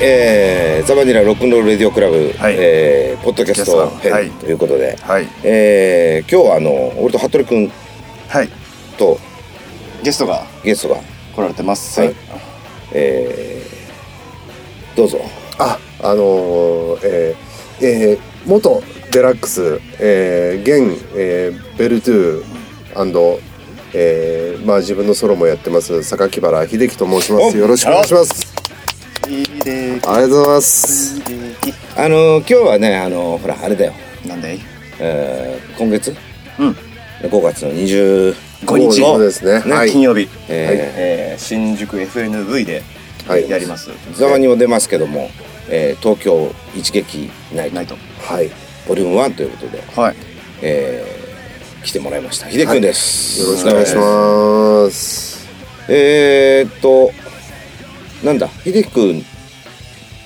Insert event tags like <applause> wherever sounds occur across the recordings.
えー、ザ・バニラロックンロール・レディオクラブ、はい。えーポッドキャスト編、はい。ということで、はい。えー今日はあの俺と服部君はい。とゲストがゲストが、来られてます。はい。えーどうぞ。ああのーえーえー元デラックス、えー現、えーベルトゥーえーまあ自分のソロもやってます榊原秀樹と申します。およろしくお願いしますありがとうございます。あの今日はねあのほらあれだよ、なんでえー今月？うん。5月の25 5日そうですね。ね。はい。金曜日、ええー新宿 FNV ではい。やります。ー、ザワにも出ますけども、えー東京一撃ナイトナイトはい。よボリューム1ということで、はい。えー来てもらいました。秀樹君です、ろしくお願いします。えー、っとなんだ？秀樹君。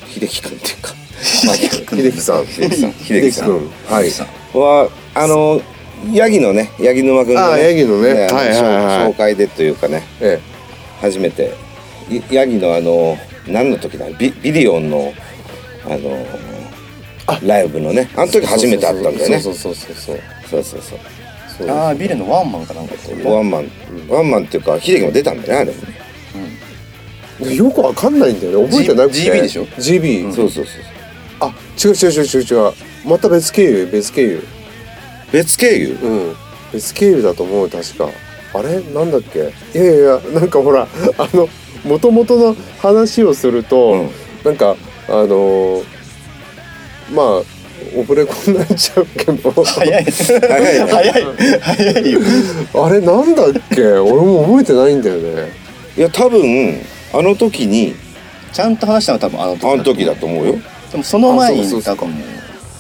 秀樹んっていうか。<laughs> 秀樹さん。秀樹さん。秀樹さん。はい。はあのヤギのねヤギ沼君のね。のね、ねはいはい、紹介でというかね、ええ、初めて。ヤギのあの何の時だ？ビビリオンのあのライブのね。あの時初めて会ったんだよね。そうそうそうそうそうそうそうああビルのワンマンかなんかワンマン、ワンマンっていうか秀樹も出たんだよねあれもね。よくわかんないんだよね。覚えてなくて。GB でしょ？GB、あれそうそうそうあ違う違う違う違う違う。また別経由別経由。別経由？うん。別経由だと思う確か。あれ？なんだっけ？いやいやなんかほら <laughs> あの元々の話をすると、うん。なんかあのーまあオフレコになっちゃうけど。早い早い。早い。早いよ。<laughs> あれなんだっけ？俺も覚えてないんだよね。いや多分あの時にちゃんと話したのは多分あの時あの時だと思うよ、でもその前に多分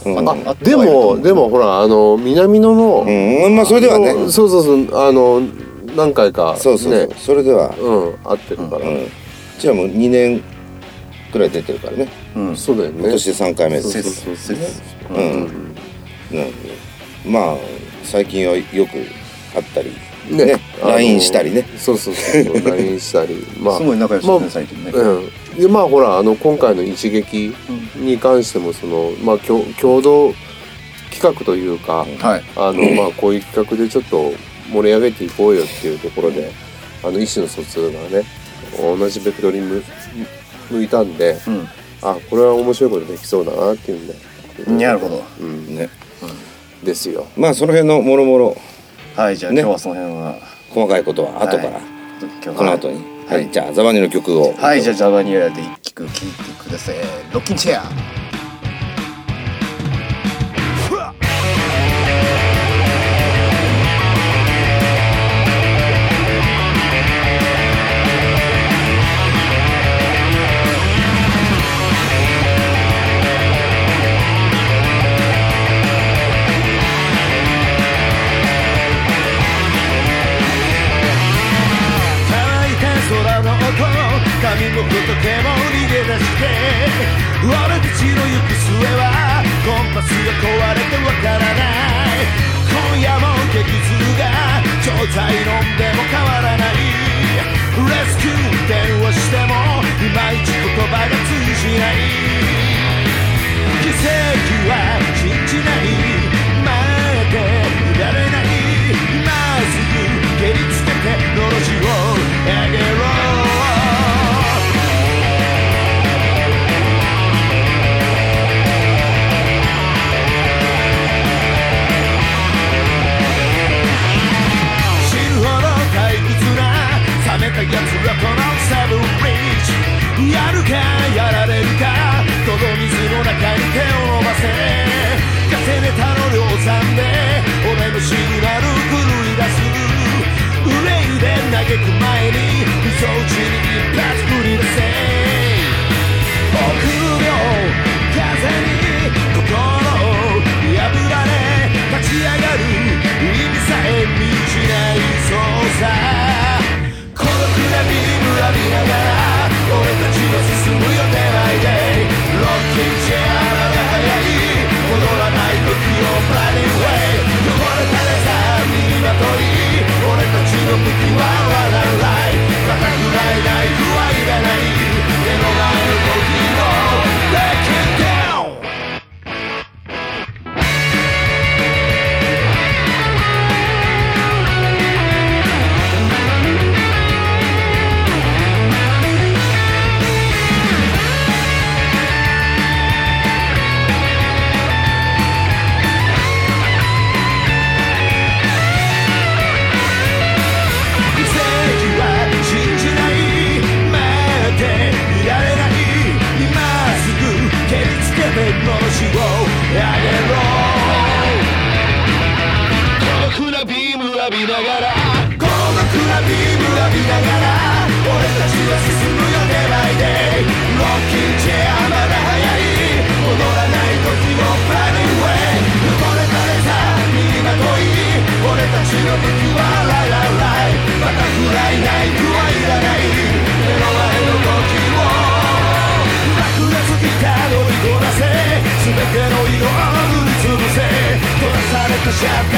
うん、でもでもほらあの南野の、うん。まあそれではね。そうそうそうあの何回かそうそうそう、ね。それでは、うん合ってるから、うん、じゃあもう2年くらい出てるからね。うん。そうだよね。今年で3回目。ですそうそうそう。そううん、うん。まあ最近はよく会ったりね。LINE したりね。そうそうそうそう。<laughs> LINE したり。まあすごい仲良しですね最近ねうんでまあほらあの今回の一撃に関してもそのまあ共共同企画というか、はい。あのまあこういう企画でちょっと盛り上げていこうよっていうところであの意思の疎通がね同じベクトルに向向いたんでうん。あこれは面白いことできそうだなっていうんで。なるほど。うん。ね。ですよ。まあその辺のもろもろはいじゃあね。今日はその辺は。細かいことは後から、はい。この後に。はい、はい。じゃあザバニの曲を。はいじゃあザバニラで一曲聴いてください。ロッキンチェア嘆く前に嘘打ちに一発振り出せ臆病風に心を破られ立ち上がる意味さえ満ちないそうさ孤独なビーム浴びながら Shall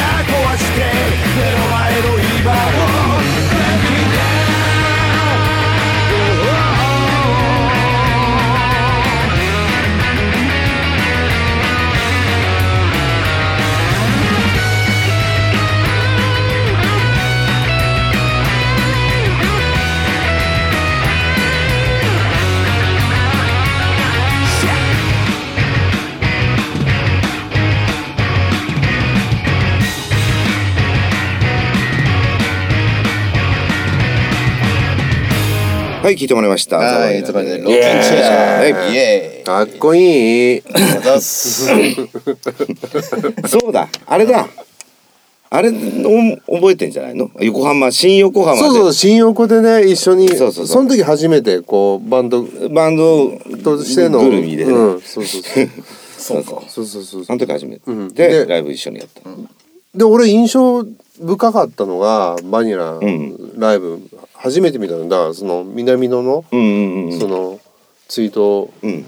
聞いてもらいました。はい、いうわで、ロッンチェア。イエ。かっこいい。<laughs> そうだ、あれだ。あれお覚えてんじゃないの？横浜新横浜そうそう新横でね一緒に。そうそうその時初めてこうバンド。バンドとしての。ぐるみで、そうそうそう。そうそうそうその時初めて、でライブ一緒にやった、で俺印象深かったのがバニラライブ。初めて見たの。だその南野のうんうんうんその追悼うん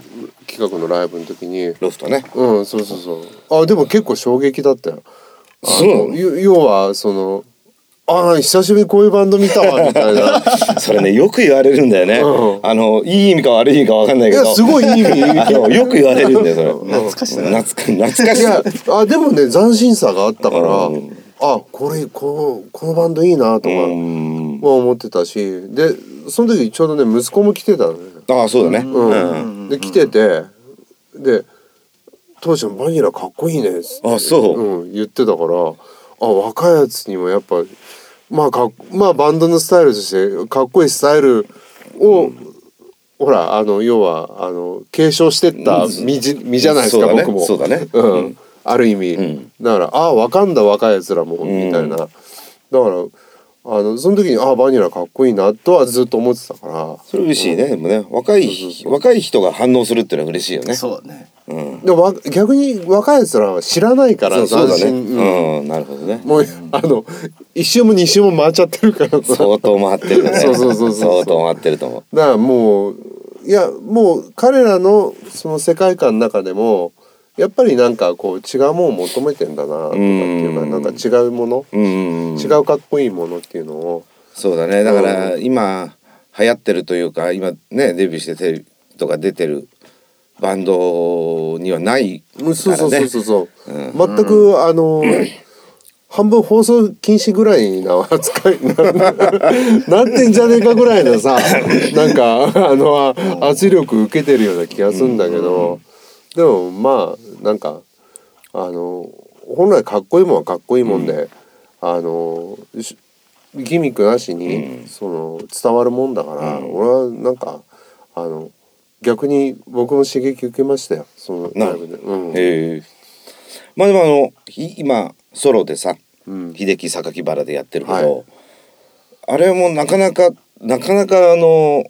企画のライブの時に。ロフトね。うんそうそうそう。あでも結構衝撃だったよ。そう要要はそのああ久しぶりにこういうバンド見たわみたいな。<laughs> それねよく言われるんだよね、うん。あのいい意味か悪い意味かわかんないいけど。やすごいいい意味。よく言われるんだよそれ。懐かしいな。懐かしい。あでもね斬新さがあったから、うん。あこれこのこのバンドいいなとか、うんまあ思ってたしでその時ちょうどね息子も来てたのね、ああそうだね。うん。うん。で来ててで「父ちゃんバニラかっこいいね」っつってあそう。うん、言ってたからあ若いやつにもやっぱまあかっまあバンドのスタイルとしてかっこいいスタイルを、ほらあの要はあの継承してった身じ身じゃないですか、そうだね。僕も。そうだね。うん。うん。ある意味、ん。だからああわかんだ若いやつらもみたいな、だからあのその時にああバニラかっこいいなとはずっと思ってたから。それ嬉しいね、でもね若い若い人が反応するっていうのは嬉しいよね。そうね。うん。でもわ逆に若いやつらは知らないからそうそうだね。うん。うんなるほどね。もうあの一周も二周も回っちゃってるからさ。相当回ってるね。<laughs> そうそうそうそう。相当回ってると思う。だからもういやもう彼らのその世界観の中でもやっぱりなんかこう違うものを求めてんだなとかっていうかうん。なんか違うものうん。うんうん違うかっこいいものっていうのを。そうだね。だからう今流行ってるというか今ねデビューしてテレビとか出てるバンドにはないうんそうそうそうそうそう、うん。全くあの <clears throat> 半分放送禁止ぐらいな扱いな <laughs> なってんじゃねえかぐらいのさなんかあのあ圧力受けてるような気がするんだけど、でもまあなんかあの本来かっこいいもんはかっこいいもんで、あのしギミックなしに、その伝わるもんだから、俺はなんかあの逆に僕も刺激受けましたよそのライブで。うん。へえ。まあでもあのい今ソロでさうん。秀樹榊原でやってるけど、はい。あれもなかなかなかなかあの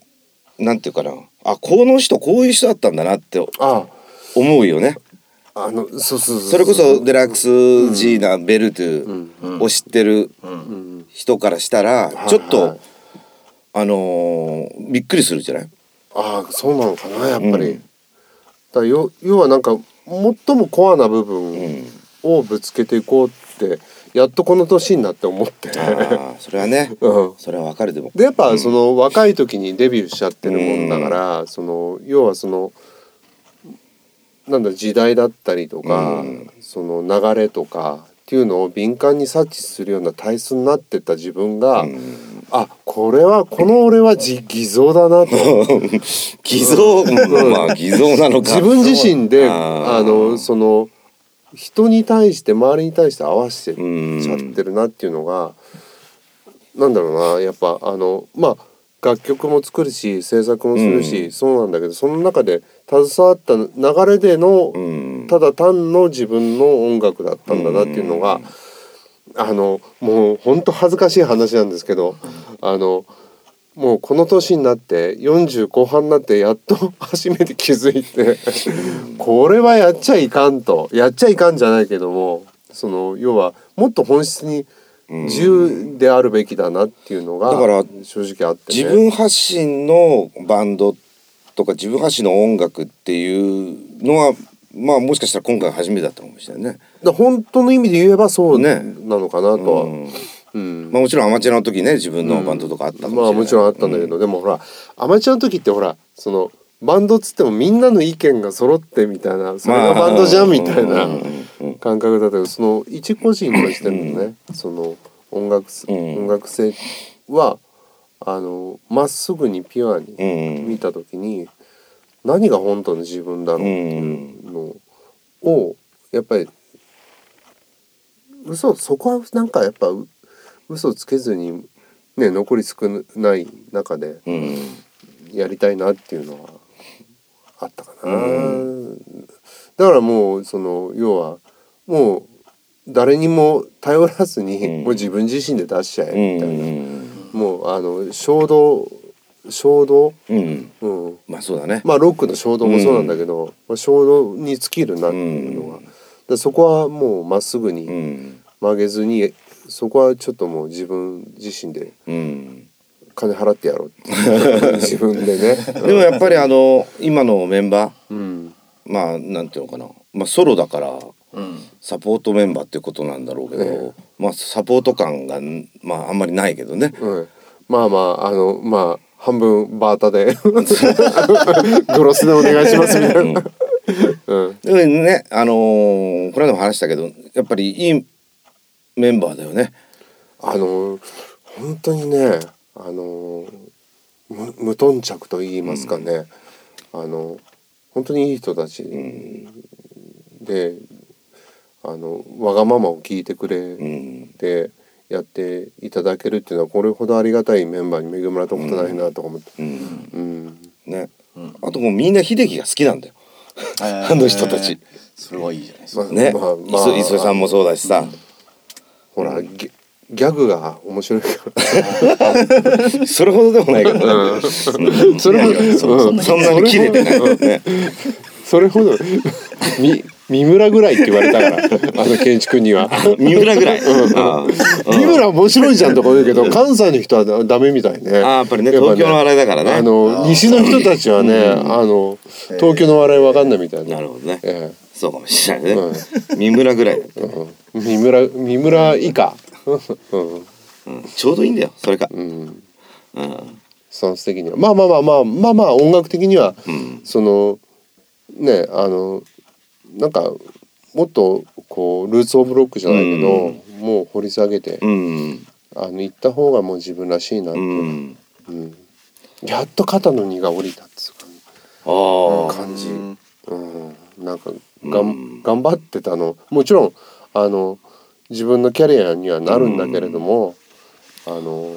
なんていうかなあこの人こういう人だったんだなってあ思うよね。あのそうそうそうそれこそデラックス・ジーナ・ベルトゥを知ってるうん。人からしたらはいちょっと、はいあのーびっくりするじゃない？ああそうなのかなやっぱり、うん。だよ要はなんか最もコアな部分をぶつけていこうってやっとこの年になって思って、それはね。<laughs> うん、それはわかるでも。でやっぱその若い時にデビューしちゃってるもんだから、その要はそのなんだ時代だったりとか、うん。その流れとかっていうのを敏感に察知するような体質になってった自分が、うん。あこれはこの俺はじ偽造だなと。<laughs> 偽造、<laughs> まあ偽造なのか。自分自身であのその人に対して周りに対して合わせちゃってるなっていうのが、なんだろうなやっぱあのまあ楽曲も作るし制作もするし、うん。そうなんだけどその中で携わった流れでの、うん。ただ単の自分の音楽だったんだなっていうのが、あのもう本当恥ずかしい話なんですけど、あのもうこの年になって40後半になってやっと <laughs> 初めて気づいてこれはやっちゃいかんとやっちゃいかんじゃないけどもその要はもっと本質に自由であるべきだなっていうのがだから正直あってね。自分発信のバンドとか自分発信の音楽っていうのはまあもしかしたら今回初めてだったかもしれないね。だ本当の意味で言えばそうなねのかなとは。うん。うん。まあもちろんアマチュアの時ね自分のバンドとかあったかもしれない。まあもちろんあったんだけど、でもほらアマチュアの時ってほらそのバンドっつってもみんなの意見が揃ってみたいなそれがバンドじゃんみたいなうんうん。うん。感覚だったけどその一個人としてのねその音楽音楽性はあのまっすぐにピュアにうん。見た時に何が本当の自分だろうっていうのをやっぱり嘘そこはなんかやっぱう嘘つけずにね残り少ない中でうん。やりたいなっていうのはあったかな、うだからもうその要はもう誰にも頼らずに、うん。もう自分自身で出しちゃえうんみたいな、うんもうあの衝動衝動、うんうん、まあそうだね。まあロックの衝動もそうなんだけど、まあ、衝動に尽きるなっていうのが、でそこはもうまっすぐうにん。曲げずにそこはちょっともう自分自身でうん。金払ってやろう。っ <laughs> て自分でね。でもやっぱりあの今のメンバー？うん。まあなんていうのかな。まあソロだからうんサポートメンバーっていうことなんだろうけど、えまあサポート感がまああんまりないけどね。うん、まあまああのまあ半分バータで <laughs> グロスでお願いしますみたいな。うん、でもねあのーこれでも話したけどやっぱりいいメンバーだよね。あの本当にねあの無無頓着と言いますかね、あの本当にいい人たちで、あのわがままを聞いてくれうん。てやっていただけるっていうのはこれほどありがたいメンバーに恵まれたことないなとか思って。うん。うん。ね、あともうみんな秀樹が好きなんだよ。あの人たち。それはいいじゃないですか。まあね、まあまあ。磯磯井さんもそうだしさ、ほら、ギャギャグが面白いから。<laughs> それほどでもないけどね。それほど、うん。そんなに切れてない。ね、それほど。み三村ぐらいって言われたから <laughs> あの建築には。三村ぐらい。三村面白いじゃんとか言うけど関西の人はダメみたいね。あーやっぱりね東京の笑いだからね。あの西の人たちはね、あの東京の笑いわかんないみたいな。なるほどね。えそうかもしれないね。三村ぐらい三村三村以下。<laughs> うんうんちょうどいいんだよ。それか。うん。うん。スタンス的にはまあまあまあまあまあまあ音楽的には、うんそのねあのなんかもっとこうルーツ・オブ・ロックじゃないけど、もう掘り下げて、うん。あの行った方がもう自分らしいなって、う。うん。ん。やっと肩の荷が下りたっつう感じ、うん、なんかがん、頑張ってたの。もちろんあの自分のキャリアにはなるんだけれども、あの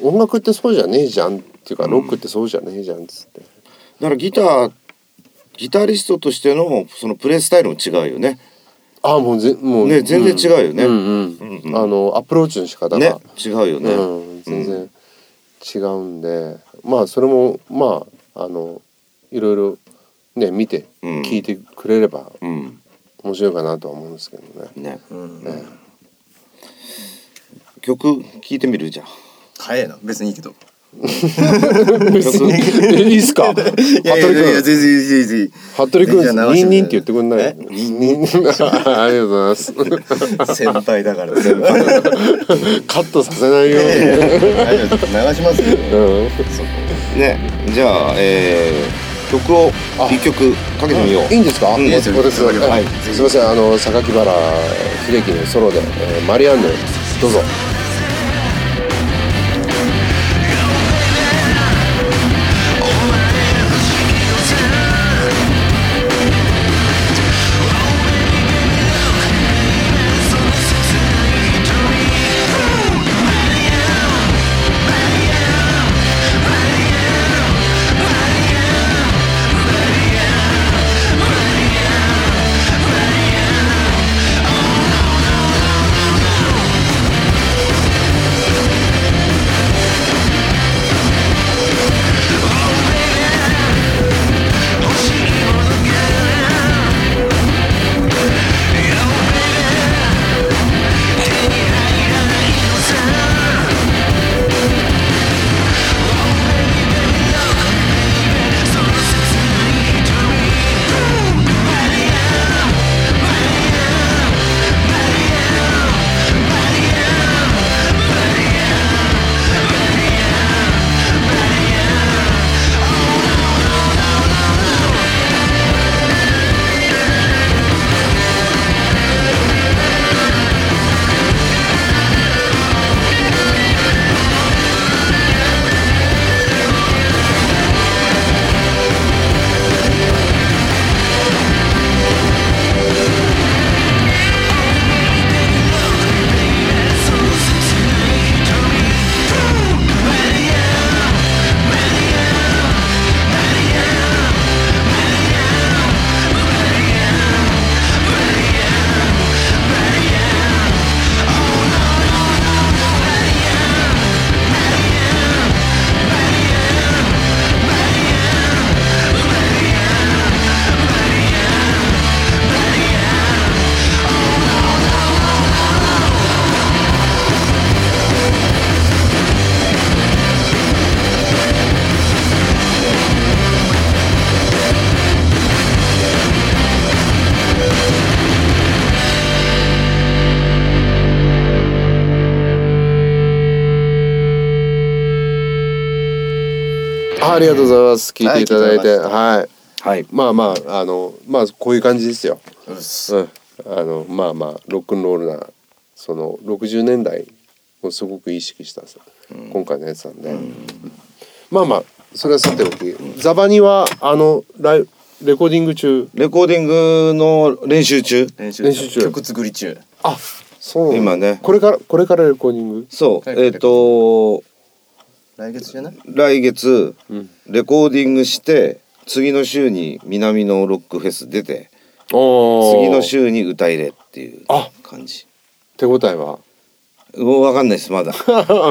音楽ってそうじゃねえじゃんっていうかロックってそうじゃねえじゃんっつって。だからギターギタリストとしてのそのプレイスタイルも違うよね。あもうぜもう。ね全然違うよね。うんうん。うんうん。あのアプローチの仕方が、ね違うよね。うん、全然違うんで、まあそれもまああのいろいろね見てうん。聞いてくれればうん。面白いかなとは思うんですけどね。ね。うん。ね曲聞いてみる？じゃん。早いな別にいいけど <laughs> いいっすか？服部いやいやいや君。全然全然服部君じゃあ流してニンニンって言ってくんない？え？ニンニンありがとうございます。先輩だから先輩カットさせないように。大丈夫流しますけどうん。ねじゃあ、えー、曲を一曲かけてみよう。いいんですか？うんいいですよ私ははい。すみませんあの榊原秀樹のソロで、えーマリアンヌどうぞ。「ありがとうございます。聞いていただいて。はいはい。はい。まあまああのまあこういう感じですよ。うんあのまあまあロックンロールなその60年代をすごく意識したさ、今回のやつなんで、まあまあそれはさておき、ザバニはあのライレコーディング中？レコーディングの練習中？練習中。曲作り中。あそう今ね。これからこれからレコーディング？そう。はいえっ、と来月じゃない？来月うん。レコーディングして次の週に南のロックフェス出て次の週に歌入れっていうあ。感じ。手応えは？もう分かんないですまだ、<laughs>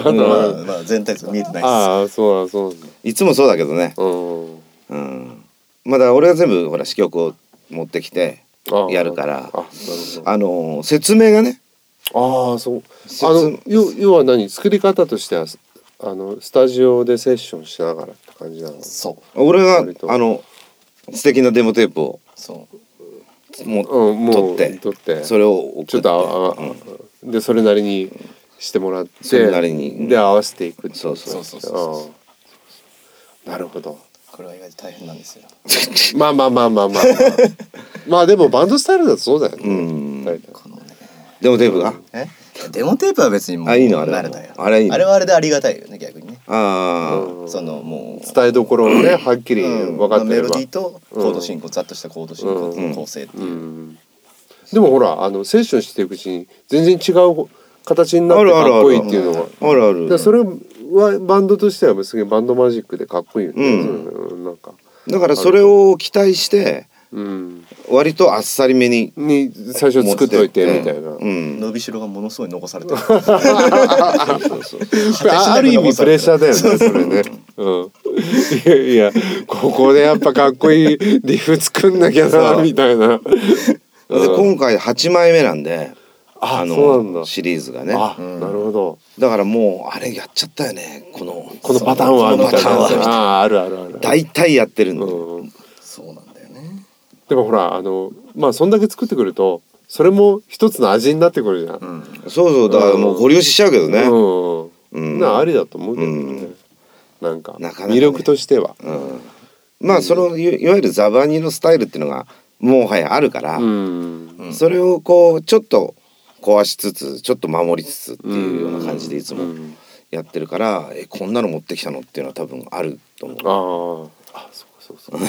うんまだ。まだ全体像見えてないです。ああそうなんそうなんだ。いつもそうだけどね、うん。うん、まだ俺は全部ほら詞曲を持ってきてあやるから。あのー説明がね。どああそう。説あの要要は何？作り方としてはあのスタジオでセッションしながらって感じなの？そう。俺が割と。あの素敵なデモテープをそう。もうんもう撮って。撮って。それを送って。ちょっとああ、でそれなりにしてもらってそれなりに。うんで合わせていくってそうそう。そうそうそうああ。なるほど。これは意外と大変なんですよ。<laughs> まあまあまあまあまあ。まあでもバンドスタイルだとそうだよね、うん。大体。このねデモテープが？え？デモテープは別にもうあいいの？あれは慣れたよあれいいの？あれはあれでありがたいよね逆にね。ああ、うんそのもう。伝えどころをねはっきりうん。分かってれば、まあメロディーとコード進行、ざっとしたコード進行構成っていう、うん。でもほらあのセッションしていくうちに全然違う形になってあるあるある。かっこいいっていうのが。あるある。それはバンドとしてはすげえバンドマジックでかっこいいよね、うん。うんなんか、だからそれを期待してうん、割とあっさりめにに最初作っといてみたいな、うん、伸びしろがものすごい残されてる。そうそうそう。<laughs> あある意味プレッシャーだよねそれね。うん、いやいやここでやっぱかっこいいリフ作んなきゃなみたいな。で今回8枚目なんであのシリーズがね。あ、なるほど。だからもうあれやっちゃったよねこのこのパターンはあああるあるある。大体やってるの、うん、そうなんでもほらあのまあそんだけ作ってくるとそれも一つの味になってくるじゃん。うんそうそうだからもうご利用ししちゃうけどね、うん。うんなありだと思うけどね。うんなんか魅力としては。うんまあそのいいわゆるザバニのスタイルっていうのがもはやあるから、うん。それをこうちょっと壊しつつちょっと守りつつっていうような感じでいつもうんやってるから、えこんなの持ってきたのっていうのは多分あると思う。ああ、あ、そうそうそう。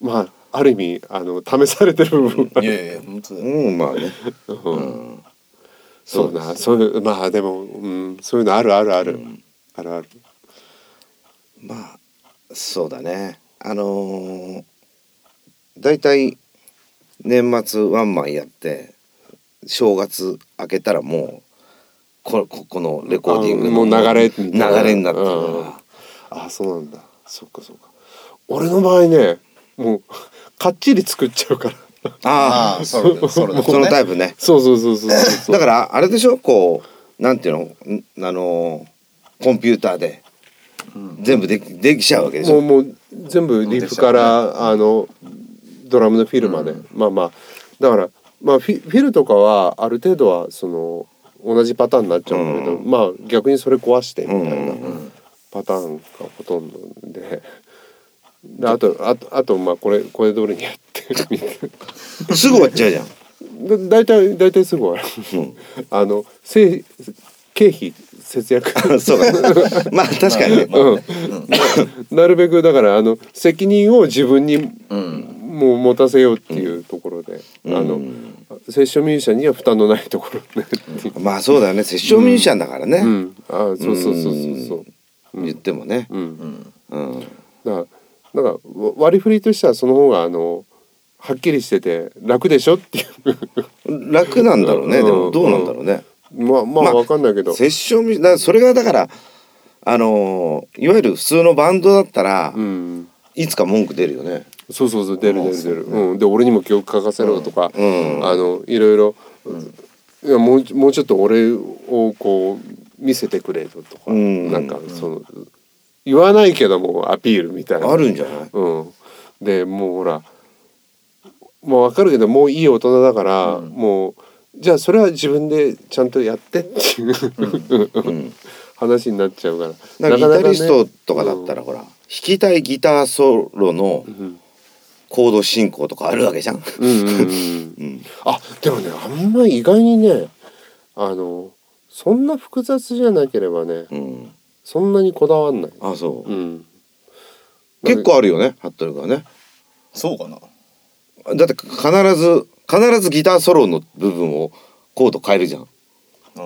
<laughs> まあ、ある意味、あの、試されてる部分。いやいや本当だようんまあね。うんそうな、そういう、まあ、でも、うん、そういうのあるあるある。あるある。まあそうだね。あのー、だいたい年末ワンマンやって正月明けたらもうこここのレコーディングのあもう流れみ流れになってるから。うんあ、そうなんだ。そっか、そっか。俺の場合ね、もう、かっちり作っちゃうから。あああソロでソロあでそのタイププね。そうそうそうそうそう。だからあれでしょ？こうなんていうの？んあのーコンピューターで全部できできちゃうわけでしょ？もうもう全部リフから、あのドラムのフィルまで、まあまあ。だからまあフィフィルとかはある程度はその同じパターンになっちゃうんだけど、まあ逆にそれ壊してみたいなパターンがほとんどで。であとあとあとまあこれこれ通りにやってみたいすぐ終わっちゃうじゃん。なだ大体大体すぐ終わる、あのせ経費節約。そうか。まあ確かにね。うん、なるべくだからあの責任を自分にうん。もう持たせようっていうところで、あのセッションミュージシャンには負担のないところまあそうだよね。セッションミュージシャンだからね。うん、あそうそうそうそうそう。言ってもね。うん。うん。だからだからわ割り振りとしてはその方があのはっきりしてて楽でしょっていう。<laughs> 楽なんだろうね。うん。でもどうなんだろうね。まあまあまあわかんないけど、セッションだそれがだからあのーいわゆる普通のバンドだったら、うん、いつか文句出るよね。そうそうそう出る出る出る、うん、で俺にも曲書かせろとか、うん。あのいろいろ、いやもうもうちょっと俺をこう見せてくれととか、うん。なんかその言わないけどもアピールみたいな。あるんじゃない？うん、でもうほらもう分かるけどもういい大人だから、もうじゃあそれは自分でちゃんとやってっていう、<laughs> 話になっちゃうから。なんかギタリストねとかだったらほら、きたいギターソロのん。コード進行とかあるわけじゃん。うんうんうん。<laughs> うん。あでもねあんま意外にねあのそんな複雑じゃなければねうん、そんなにこだわんない。あそう、うん、結構あるよね服部君はね。そうかなだって必ず必ずギターソロの部分をコード変えるじゃん。<laughs>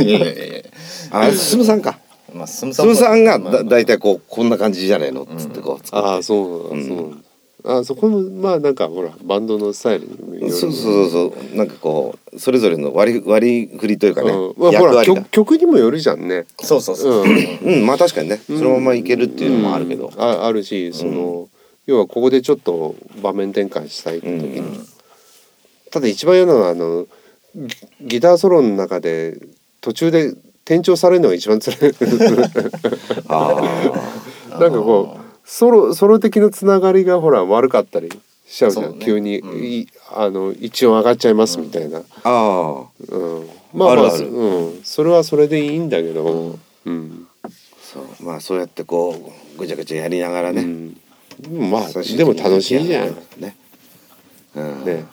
いやいやいやいやあ進さんか。まあ進進さんがだいだいたいこうこんな感じじゃないのっつってこう作ってああそうなんだそうあそこもまあなんかほらバンドのスタイルにもよる。そうそうそうそう。なんかこうそれぞれの割り割り振りというかね、うん。まあ、ほら曲曲にもよるじゃんね。そうそうそう、うん。うんまあ確かにね。そのままいけるっていうのもあるけど、うん。ああるしその、要はここでちょっと場面転換したい時に、うん。ただ一番嫌なのはあのギギターソロの中で途中で転調されるのが一番辛い。あ <laughs> なんかこうソロソロ的なつながりがほら悪かったりしちゃうじゃん、ね。急に、うん。いあの一音上がっちゃいますみたいな、ああ。うん。まあまああるある。うん、それはそれでいいんだけど、うん。そう。まあそうやってこうぐちゃぐちゃやりながらね、うん。まあでも楽しいじゃん。ね、うん、ね。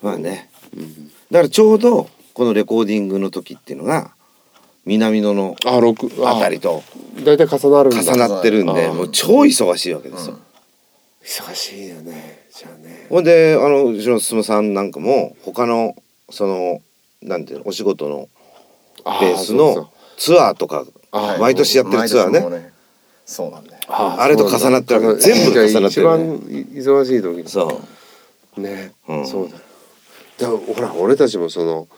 まあね、だからちょうどこのレコーディングの時っていうのが南野のあ六あたりと大体重なる重なってるんでもう超忙しいわけですよ。忙しいよねじゃあね。ほんであのうちの進さんなんかも他のそのなんていうのお仕事のあベースのツアーとか毎年やってるツアーね。そうなんだよ。ああれと重なってるわけ。全部重なってるね。一番忙しい時に。そう。ね、うん。そうだ。よでもほら俺たちもその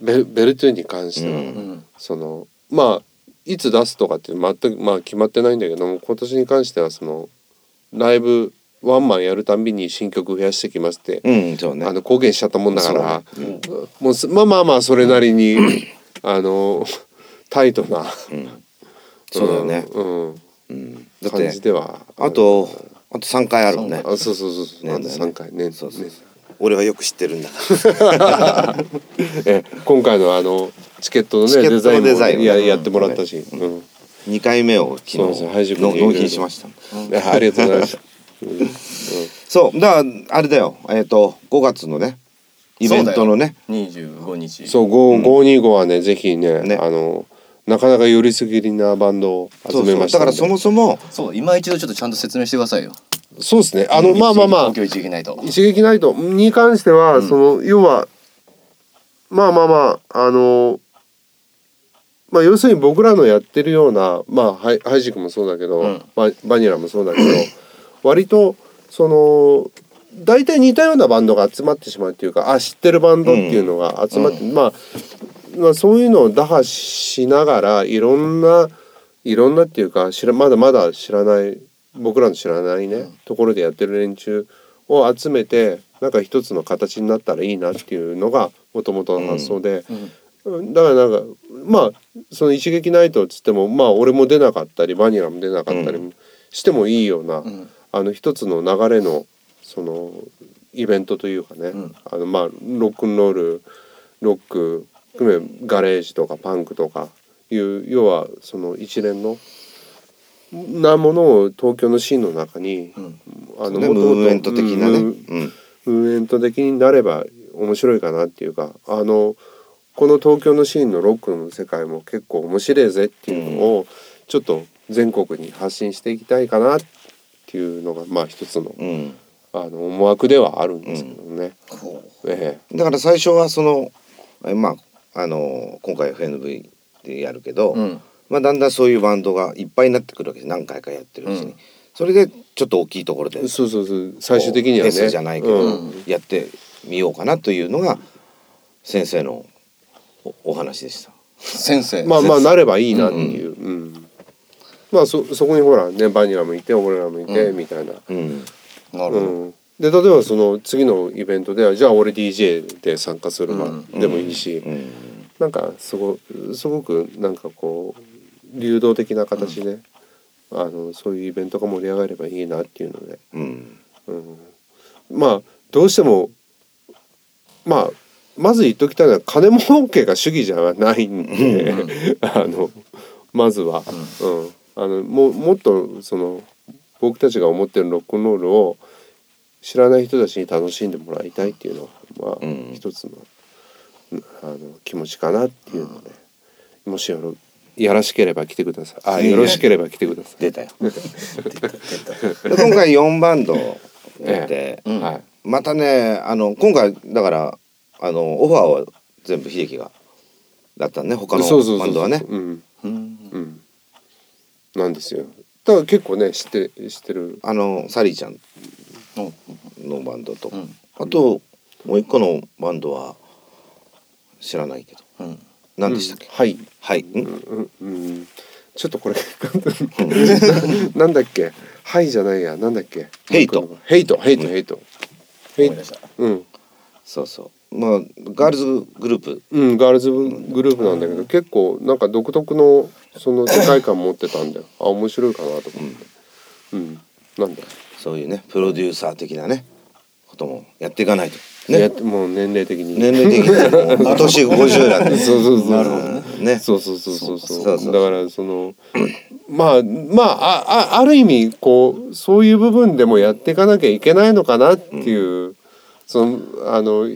ベベルトゥーンに関しては、うん。うんそのまあいつ出すとかって全くまあ決まってないんだけども今年に関してはそのライブワンマンやるたんびに新曲増やしてきますって、うんそうね。あの公言しちゃったもんだから、そうね。もうすまあまあまあそれなりにあのタイトな、うん。そうだよね、うん感じてではあとあと3回あるもんね。あそうそうそうそう、ねあと3回。ねそうそうね俺はよく知ってるんだ <laughs> え今回のあのチケットのねチケットのデザインをねややってもらったし、うん。2回目を昨日納品しました。あありがとうございました。う <laughs> んそう。だからあれだよ。えっ、と5月のねイベントのね。25日。そう五五二五はねぜひねね。あのなかなか寄りすぎりなバンドを集めましただからそもそもそう今一度ちょっとちゃんと説明してくださいよそうですね。あのまあまあまあ。東京一撃ないと。一撃ナイトに関しては、その要はまあまあまああのまあ要するに僕らのやってるようなまあハイハイジクもそうだけど、うん。ババニラもそうだけど割とその大体似たようなバンドが集まってしまうっていうかあ知ってるバンドっていうのが集まって、まあまあそういうのを打破しながらいろんないろんなっていうか知らまだまだ知らない僕らの知らないね、ところでやってる連中を集めてなんか一つの形になったらいいなっていうのがもともとの発想で、うん。だからなんかまあその一撃ナイトっつってもまあ俺も出なかったりバニラも出なかったりもしてもいいような、ん。あの一つの流れのそのイベントというかね、ん。あのまあロックンロールロック含めガレージとかパンクとかいう要はその一連のなものを東京のシーンの中に、あね元々ムーブメント的なね、ムーうん、ムーブメント的になれば面白いかなっていうかあのこの東京のシーンのロックの世界も結構面白いぜっていうのをちょっと全国に発信していきたいかなっていうのがまあ一つのうん、あの思惑ではあるんですけどね。こえだから最初はそのえまああの今回 FNV でやるけど、ううんまあ、だんだんそういうバンドがいっぱいになってくるわけです。何回かやってるうちに、うん。それでちょっと大きいところで。えそうそうそう。最終的にはね。フェスじゃないけど、うん。やってみようかなというのが先生のおお話でした。先生。まあまあなればいいなっていう。うん。まあそそこにほらねバニラもいて俺らもいてうんみたいな。うん、なるほど、うん、で例えばその次のイベントではじゃあ俺 DJ で参加するわ、うん。でもいいし、うん。なんかすごすごくなんかこう流動的な形で、あのそういうイベントが盛り上がればいいなっていうので、うん。うん、まあどうしてもまあまず言っときたいのは金儲けが主義じゃないんで、<laughs> あのまずは、うん。あのももっとその僕たちが思ってるロックンロールを知らない人たちに楽しんでもらいたいっていうのはまあ、うん。一つのあの気持ちかなっていうので、もしよろやらしければ来てください。あよろしければ来てください。出たよ。<laughs> で今回4バンドえで、またねあの今回だからあのオファーは全部秀樹がだったね他のバンドはね。なんですよ。だから結構ね知って知ってる。あのサリーちゃんうん。のバンドと、うん。あともう一個のバンドは知らないけど。うん何でしたっけ、はいはい、ん？うんうんちょっとこれななんだっけ？はいじゃないや。なんだっけ？ヘイト。ヘイト。ヘイトヘイト。ヘイト。うん。そうそう。まあガールズグループ。うんガールズグループなんだけど結構なんか独特のその世界観持ってたんだよ。あ面白いかなと思って。うん。なんだ？よそういうねプロデューサー的なねこともやっていかないと。やね。ってもう年齢的に。年齢的にも <laughs> う今年50なんでそうそうそう。なるほどね。ね。そうそうそうそう。そうそうそうだからそのまあまあああある意味こうそういう部分でもやっていかなきゃいけないのかなっていう、そのあの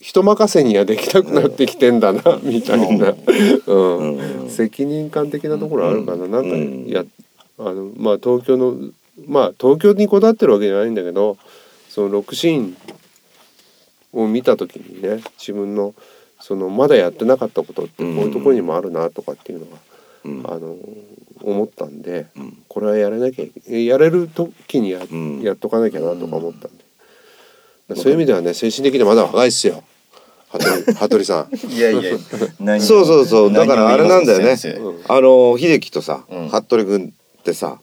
人任せにはできなくなってきてんだな、みたいな、うん。責任感的なところあるかな、なんかうん。やあのまあ東京のまあ東京にこだわってるわけじゃないんだけどそのロックシーンを見た時にね自分のそのまだやってなかったことってこういうところにもあるなとかっていうのが、うん。あの思ったんで、ん。これはやれなきゃいやれる時にや,、ん。やっとかなきゃなとか思ったんで、そういう意味ではね精神的にまだ若いっすよ。羽鳥 <laughs> さん。いやいやそうそうそう。だからあれなんだよね。あの秀樹とさ、うん。服部君ってさ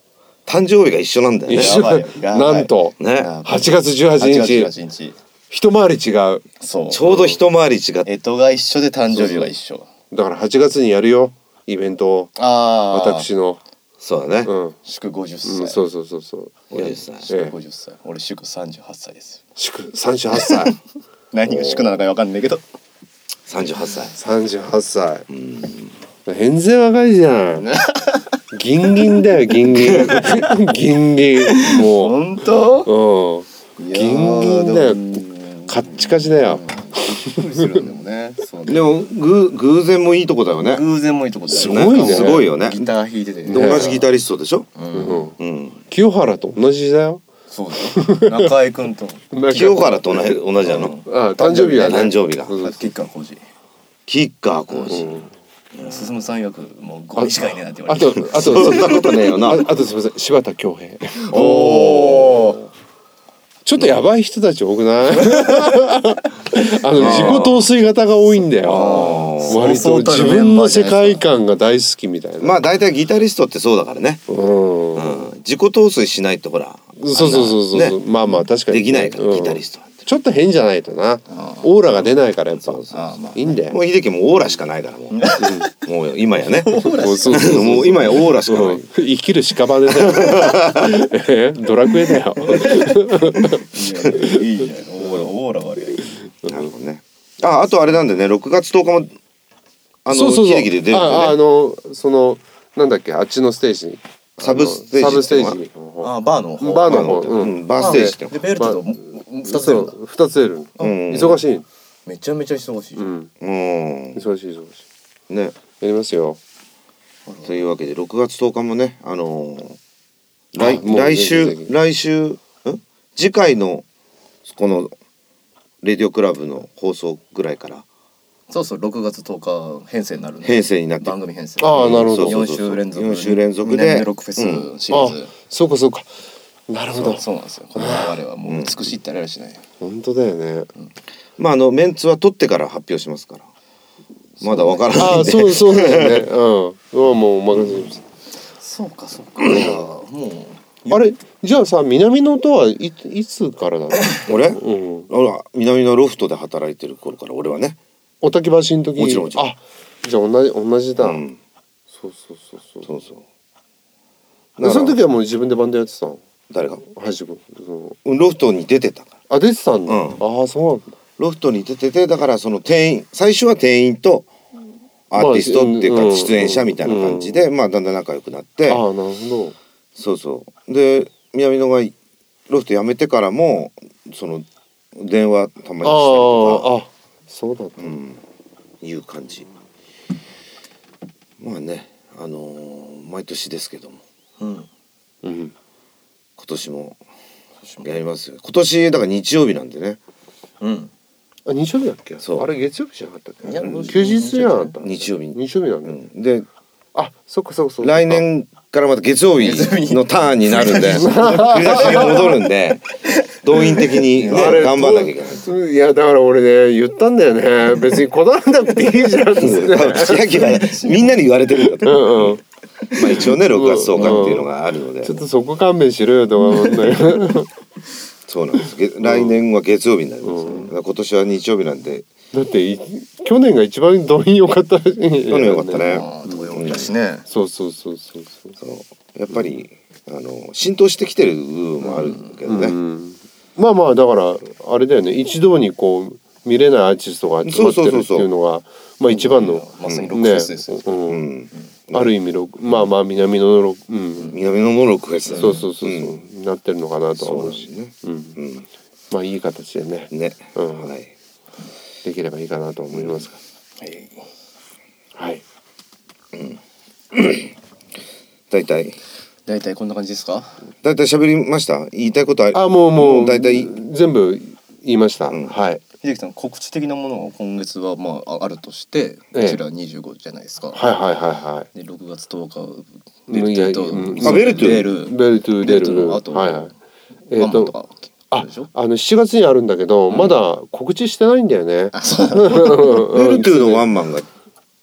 誕生日が一緒なんだよね。なんと。ねやばい。8月18 8月日18日一回り違う。そう。ちょうど一回り違って干支が一緒で誕生日が一緒。だから8月にやるよイベントを。ああ私の。そうだね、うん、祝50歳、うん、そうそうそうそう。50歳。祝え。え50歳。俺祝38歳です。祝38歳。<laughs> 何が祝なのか分かんないけど。38歳。38歳。全然若いじゃん。<laughs> ギンギンだよギンギン。<laughs> ギンギンも本当？ううんギンギンだよカッチカチだよ。びっくりするんだもんね。そうね。でもぐ偶然もいいとこだよね。偶然もいいとこだよすごいね。すごいよね。ギター弾いてて。で同じギタリストでしょ、うん。うん、清原と同じだよ。そうだよ中居君と清原と同じ同じなの、あ誕生日はね。誕生日が。キッカー工事キッカー工事、進さんよくもうゴミしかいねえなって言わあとれて。あとそんなことねえよな。ああとすみません。柴田恭平。おおちょっとやばい人たち多くない？<laughs> あの自己陶酔型が多いんだよ。割と自分の世界観が大好きみたいな。まあ大体ギタリストってそうだからね、うん。うん、自己陶酔しないとほらそうそうそうそう、ねまあまあ確かにね、できないから、うん。ギタリストなんてちょっと変じゃないとな。オーラが出ないからやっぱ。ああまあいいんだよ。もう秀樹もオーラしかないからもう、<laughs> もう今やね。<laughs> もう今やオーラしかない、うん。生きる屍だよ。<laughs> えドラクエだよ。いいじゃないオーラオーラ悪いなるほどね。ああとあれなんでね。6月10日もあの秀樹で出るんあのそのなんだっけあっちのステージに。サブステージサブステージに。あバーの方。バーの方、バーステージっていうでベルトと二つ出そるんだ。う二つ出る、ん。忙しい。めちゃめちゃ忙しいじゃん。うん。のうん。忙しい忙しい。ね。やりますよ。というわけで6月10日もねあのー来あもう来ぜ週ひぜひ。来週ん？次回のこのレディオクラブの放送ぐらいから。そうそう6月10日編成になるね編成になって。番組編成。ああなるほど。そう4週連続。4週連続で。二年目ロックフェスシリーあズ、そうかそうかなるほど。そうそうなんですよ。この流れはもう美しいってあれはしない、本当だよね。まああのメンツは取ってから発表しますから。まだわからないんであそうそうだよね。<laughs> うん。うん。もうお任せします。そうかそうか。もう。あれじゃあさ南の音はいいつからなの？<laughs> 俺？うん。ほら南のロフトで働いてる頃から俺はね。おたき橋の時？もちろんもちろん。あじゃあ同じ同じだ、うん。そうそうそうそう。そうそう。でその時はもう自分でバンドやってたの？誰がはじくそのうんロフトに出てたから。あ出てたんだ、うん。ああそうなんだ。ロフトに出ててだからその店員最初は店員とアーティストっていうかまあ出演者みたいな感じで、まあだんだん仲良くなって、ああなるほど。そうそう。で南野がロフト辞めてからもその電話たまにしたりとか。あああそうだった、うん、いう感じ。まあねあのー毎年ですけども。うん。うん、今年も。やりますよ。今年だから日曜日なんでね。うん。あ日曜日だっけ？そう。あれ月曜日じゃなかったっけ？いや休日じゃなかった日曜日。に、日曜日なんだ、うん、であそっかそっかそっか。来年からまた月曜日のターンになるんで。振り出しに戻るんで。動員的に、ね、あれ頑張んなきゃいけない。いやだから俺ね言ったんだよね。別にこだわらなくていいじゃんっつって千秋はみんなに言われてるんだうと、んうんまあ一応ね6月10日っていうのがあるので、ちょっとそこ勘弁しろよとか思うんだよ <laughs> そうなんです。げ来年は月曜日になります、ねだから今年は日曜日なんで。だってい去年が一番動員良かったらしいよね。去年良かったね。まあ土曜日だしね。そうそうそうそうそう。そう。やっぱりあの浸透してきてる部分もあるけどね、うん。まあまあだからあれだよね。一堂にこう見れないアーティストが集まってるっていうのがまあ一番のまさにロックフェスですよ。ねうん。うんある意味ロまあまあ南のロうん。南のロックフェスだね。そうそうそうそう、ん。なってるのかなと思うんしね。うん。うん。まあいい形でね。ね、うん。はい。できればいいかなと思いますはい。がはい。大体。大体こんな感じですか？大体喋りました？言いたいことああもうもう大体。全部言いました、ん。はい秀樹さん告知的なものが今月はまあああるとしてこえ。えちら25じゃないですか、はいはいはいはい。で6月10日うんベルトとベルトベルベルトゥベルト。ルの後。はいはい。えっ、とああるでしょ？あの7月にあるんだけど、まだ告知してないんだよね。あそうなの？<laughs> ベルトゥーのワンマンが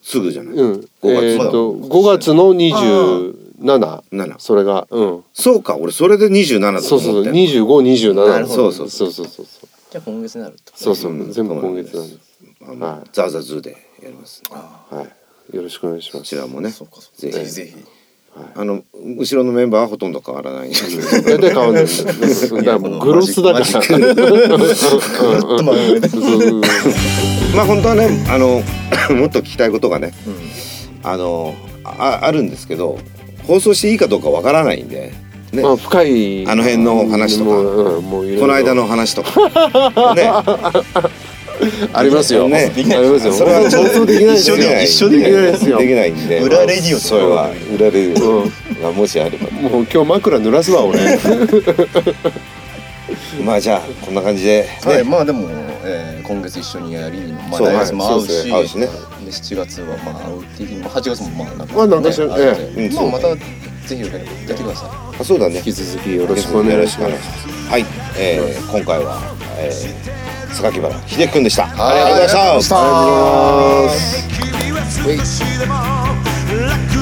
すぐじゃない、うん。5月えっ、と5月の27 7それがうん。そうか俺それで27だとそうそうそう思って25、27なるほど。そう。そうそうそうそうじゃあ今月になると？そうそう、うん全部今月なんです。はい。ザーザーズーでやりますはい。よろしくお願いします。こちらもねぜひかぜひ。あの後ろのメンバーはほとんど変わらない。ん。ですけど大体変わんない。んだよ。だからもうグロスだから。まあ本当はねあのもっと聞きたいことがねあのああるん。ですけど放送していいかどうかわからないん。で、ね。まあ深いあの辺の話とか。もうこの間の話とか。<laughs> ね。ありますよ。ね。ありますよ。それはちょっとできないですよ。一緒で一緒でできない。ですよ。できないんで。裏レディオそれは。裏レディオ。うんがもしあればもう今日枕濡らすわ俺。<laughs> まあじゃあこんな感じで、ねはい、まあでも、えー、今月一緒にやり、まあ、来月も会うし、はいそうね。会うしね。で7月はまあ会う的に、まあ、8月もまあなんか、まあなんかええ。うんそう。まあまたぜひやってくださあそうだね。引き続きよろしくお願いします。はい、えー、今回は、えー、榊原秀樹くんでした。い。ありがとうございました。ありがとうございました。君は少しでも